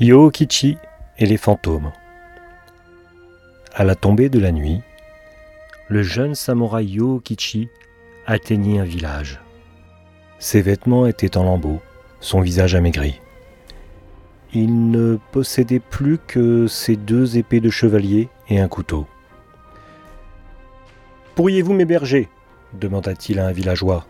Yokichi et les fantômes. À la tombée de la nuit, le jeune samouraï Yokichi atteignit un village. Ses vêtements étaient en lambeaux, son visage amaigri. Il ne possédait plus que ses deux épées de chevalier et un couteau. Pourriez-vous m'héberger? demanda-t-il à un villageois.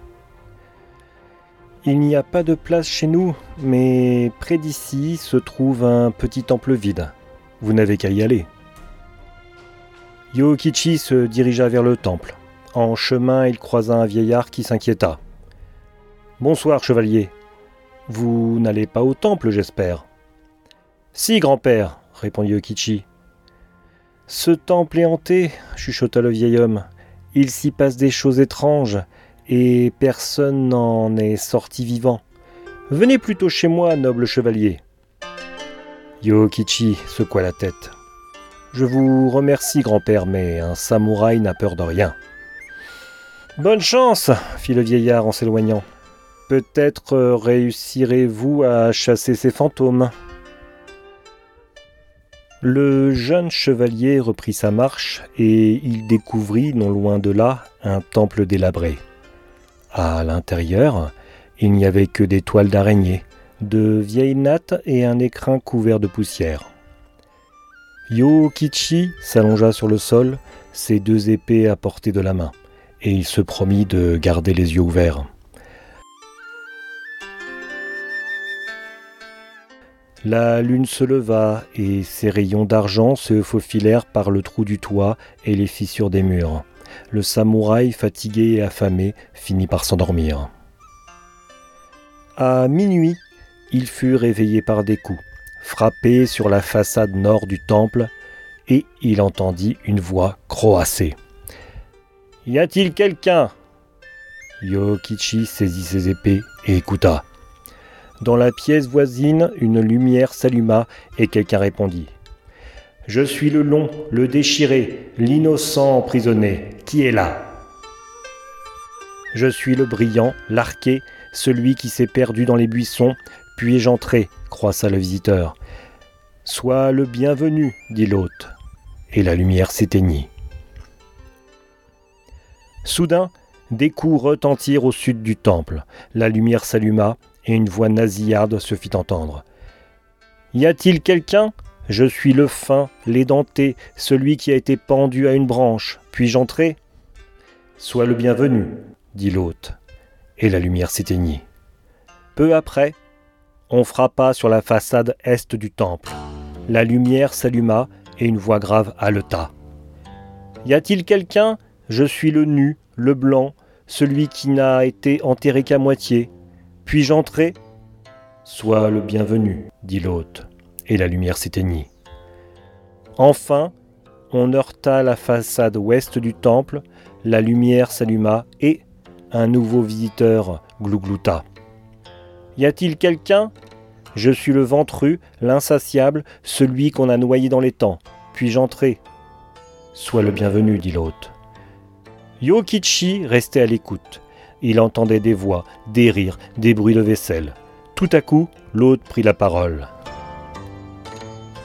Il n'y a pas de place chez nous, mais près d'ici se trouve un petit temple vide. Vous n'avez qu'à y aller. Yokichi se dirigea vers le temple. En chemin, il croisa un vieillard qui s'inquiéta. Bonsoir, chevalier. Vous n'allez pas au temple, j'espère. Si, grand-père, répondit Yokichi. Ce temple est hanté, chuchota le vieil homme. Il s'y passe des choses étranges, et personne n'en est sorti vivant. Venez plutôt chez moi, noble chevalier. Yokichi secoua la tête. Je vous remercie, grand-père, mais un samouraï n'a peur de rien. Bonne chance, fit le vieillard en s'éloignant. Peut-être réussirez-vous à chasser ces fantômes. Le jeune chevalier reprit sa marche et il découvrit, non loin de là, un temple délabré. À l'intérieur, il n'y avait que des toiles d'araignée, de vieilles nattes et un écrin couvert de poussière. Yokichi s'allongea sur le sol, ses deux épées à portée de la main, et il se promit de garder les yeux ouverts. La lune se leva et ses rayons d'argent se faufilèrent par le trou du toit et les fissures des murs le samouraï fatigué et affamé finit par s'endormir. À minuit, il fut réveillé par des coups, frappé sur la façade nord du temple, et il entendit une voix croasser. Y a-t-il quelqu'un? Yokichi saisit ses épées et écouta. Dans la pièce voisine, une lumière s'alluma et quelqu'un répondit. Je suis le long, le déchiré, l'innocent emprisonné. Qui est là? Je suis le brillant, l'arqué, celui qui s'est perdu dans les buissons. Puis-je entrer? croissa le visiteur. Sois le bienvenu, dit l'hôte. Et la lumière s'éteignit. Soudain, des coups retentirent au sud du temple. La lumière s'alluma et une voix nasillarde se fit entendre. Y a-t-il quelqu'un? Je suis le fin, l'édenté, celui qui a été pendu à une branche. Puis-je entrer? Sois le bienvenu, dit l'hôte. Et la lumière s'éteignit. Peu après, on frappa sur la façade est du temple. La lumière s'alluma et une voix grave haleta. Y a-t-il quelqu'un? Je suis le nu, le blanc, celui qui n'a été enterré qu'à moitié. Puis-je entrer? Sois le bienvenu, dit l'hôte et la lumière s'éteignit. Enfin, on heurta la façade ouest du temple, la lumière s'alluma et un nouveau visiteur glouglouta. Y a-t-il quelqu'un? Je suis le ventru, l'insatiable, celui qu'on a noyé dans les temps. Puis-je entrer? Sois le bienvenu, dit l'hôte. Yokichi restait à l'écoute. Il entendait des voix, des rires, des bruits de vaisselle. Tout à coup, l'hôte prit la parole.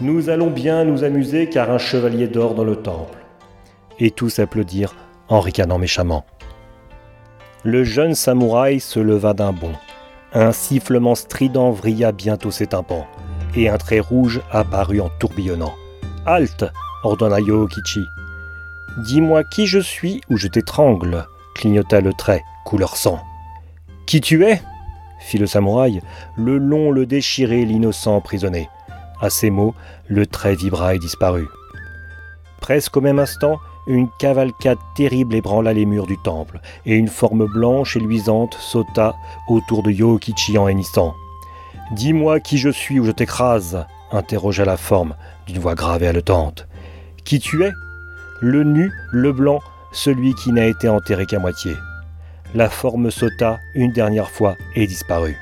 Nous allons bien nous amuser car un chevalier dort dans le temple. Et tous applaudirent en ricanant méchamment. Le jeune samouraï se leva d'un bond. Un sifflement strident vrilla bientôt ses tympans, et un trait rouge apparut en tourbillonnant. Halte ordonna Yokichi. Dis-moi qui je suis ou je t'étrangle, clignota le trait, couleur sang. Qui tu es? fit le samouraï, le long, le déchiré, l'innocent emprisonné. À ces mots, le trait vibra et disparut. Presque au même instant, une cavalcade terrible ébranla les murs du temple, et une forme blanche et luisante sauta autour de Yokichi en hennissant. Dis-moi qui je suis ou je t'écrase interrogea la forme d'une voix grave et haletante. Qui tu es? Le nu, le blanc, celui qui n'a été enterré qu'à moitié. La forme sauta une dernière fois et disparut.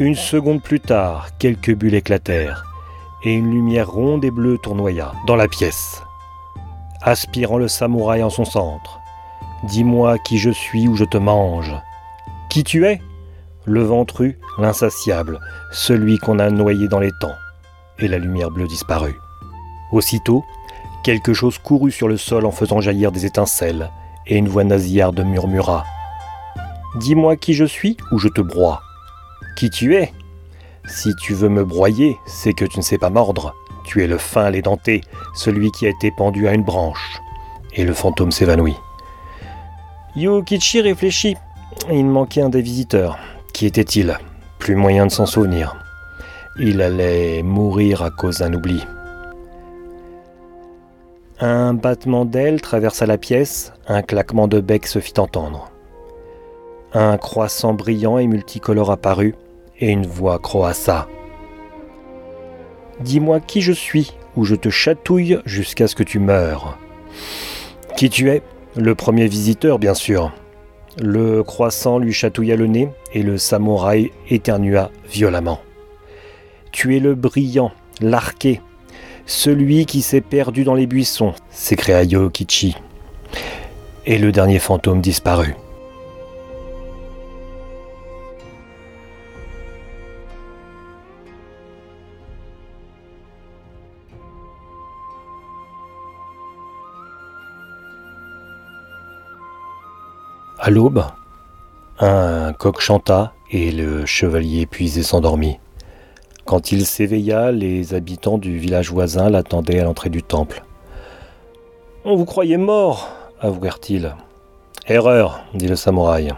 Une seconde plus tard, quelques bulles éclatèrent, et une lumière ronde et bleue tournoya dans la pièce, aspirant le samouraï en son centre. Dis-moi qui je suis ou je te mange. Qui tu es? Le ventru, l'insatiable, celui qu'on a noyé dans les temps. et la lumière bleue disparut. Aussitôt, quelque chose courut sur le sol en faisant jaillir des étincelles, et une voix nasillarde murmura Dis-moi qui je suis ou je te broie. Qui tu es Si tu veux me broyer, c'est que tu ne sais pas mordre. Tu es le fin denté, celui qui a été pendu à une branche. Et le fantôme s'évanouit. Yukichi réfléchit. Il manquait un des visiteurs. Qui était-il? Plus moyen de s'en souvenir. Il allait mourir à cause d'un oubli. Un battement d'ailes traversa la pièce, un claquement de bec se fit entendre. Un croissant brillant et multicolore apparut, et une voix croassa. Dis-moi qui je suis, ou je te chatouille jusqu'à ce que tu meures. Qui tu es? Le premier visiteur, bien sûr. Le croissant lui chatouilla le nez, et le samouraï éternua violemment. Tu es le brillant, l'arqué, celui qui s'est perdu dans les buissons, s'écria Yokichi. Et le dernier fantôme disparut. À l'aube, un coq chanta et le chevalier épuisé s'endormit. Quand il s'éveilla, les habitants du village voisin l'attendaient à l'entrée du temple. On vous croyait mort, avouèrent-ils. Erreur, dit le samouraï.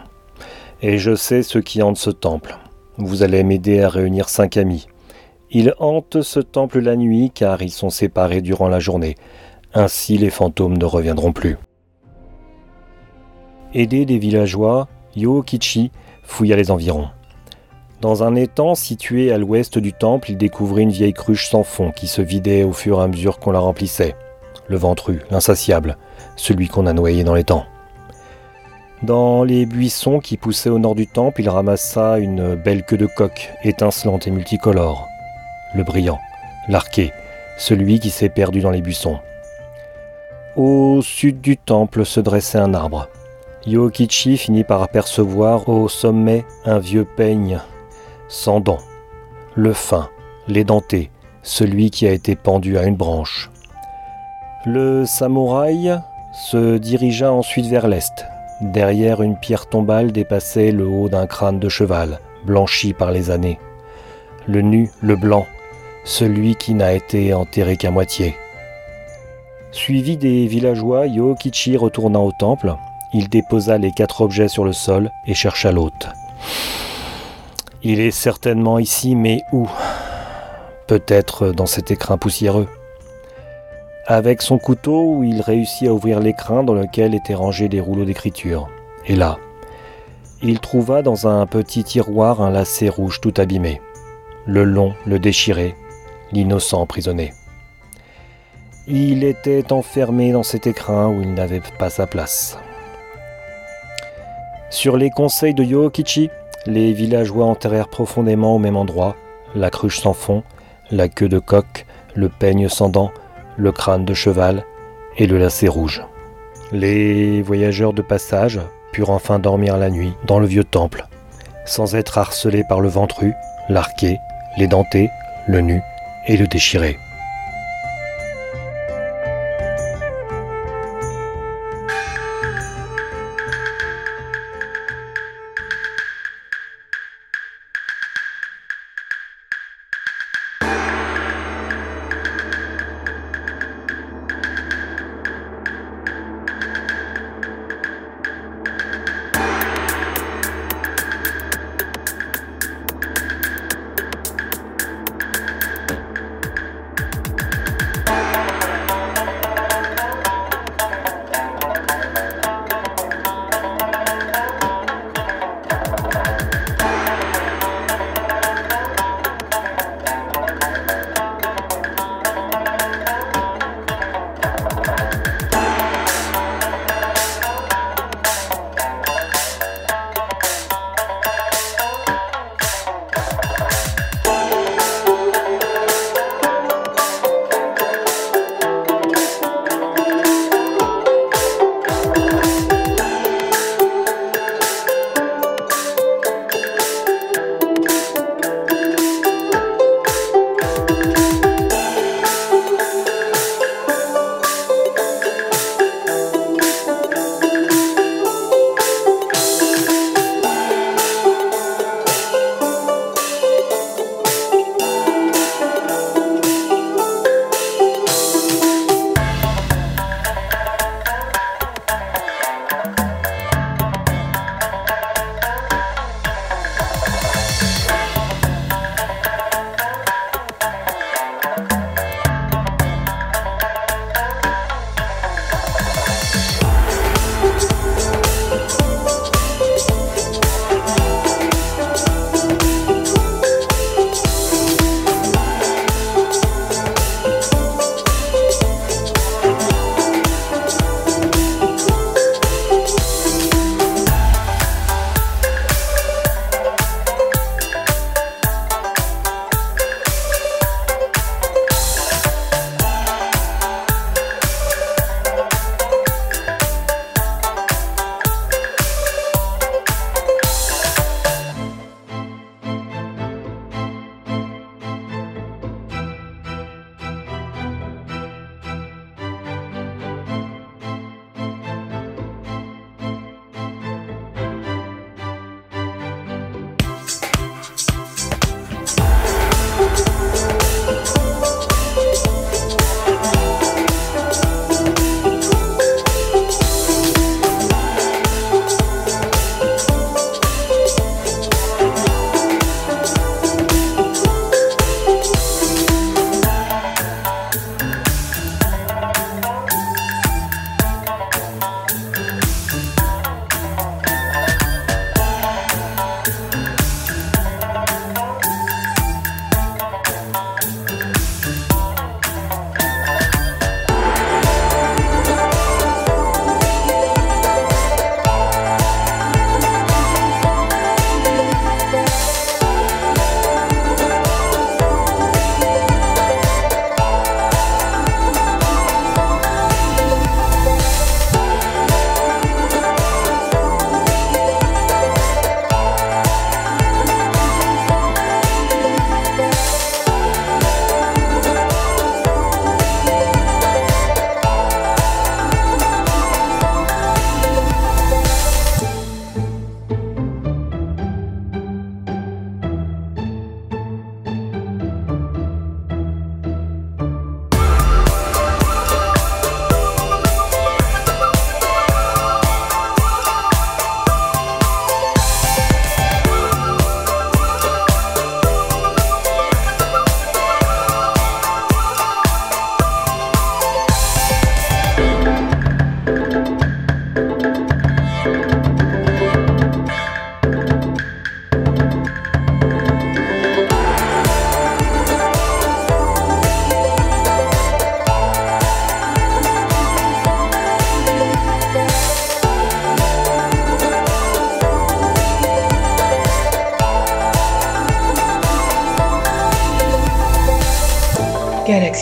Et je sais ce qui hante ce temple. Vous allez m'aider à réunir cinq amis. Ils hantent ce temple la nuit car ils sont séparés durant la journée. Ainsi les fantômes ne reviendront plus. Aidé des villageois, Yokichi fouilla les environs. Dans un étang situé à l'ouest du temple, il découvrit une vieille cruche sans fond qui se vidait au fur et à mesure qu'on la remplissait. Le ventru, l'insatiable, celui qu'on a noyé dans l'étang. Dans les buissons qui poussaient au nord du temple, il ramassa une belle queue de coq, étincelante et multicolore. Le brillant, l'arqué, celui qui s'est perdu dans les buissons. Au sud du temple se dressait un arbre. Yokichi finit par apercevoir au sommet un vieux peigne sans dents, le fin, l'édenté, celui qui a été pendu à une branche. Le samouraï se dirigea ensuite vers l'est. Derrière une pierre tombale dépassait le haut d'un crâne de cheval, blanchi par les années. Le nu, le blanc, celui qui n'a été enterré qu'à moitié. Suivi des villageois, Yokichi retourna au temple. Il déposa les quatre objets sur le sol et chercha l'hôte. Il est certainement ici, mais où? Peut-être dans cet écrin poussiéreux. Avec son couteau, il réussit à ouvrir l'écrin dans lequel étaient rangés des rouleaux d'écriture. Et là, il trouva dans un petit tiroir un lacet rouge tout abîmé. Le long, le déchiré, l'innocent emprisonné. Il était enfermé dans cet écrin où il n'avait pas sa place. Sur les conseils de Yokichi, les villageois enterrèrent profondément au même endroit la cruche sans fond, la queue de coq, le peigne sans dents, le crâne de cheval et le lacet rouge. Les voyageurs de passage purent enfin dormir la nuit dans le vieux temple, sans être harcelés par le ventru, l'arqué, l'édenté, le nu et le déchiré.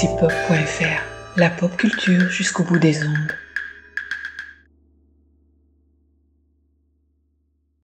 galaxypop.fr, la pop culture jusqu'au bout des ondes.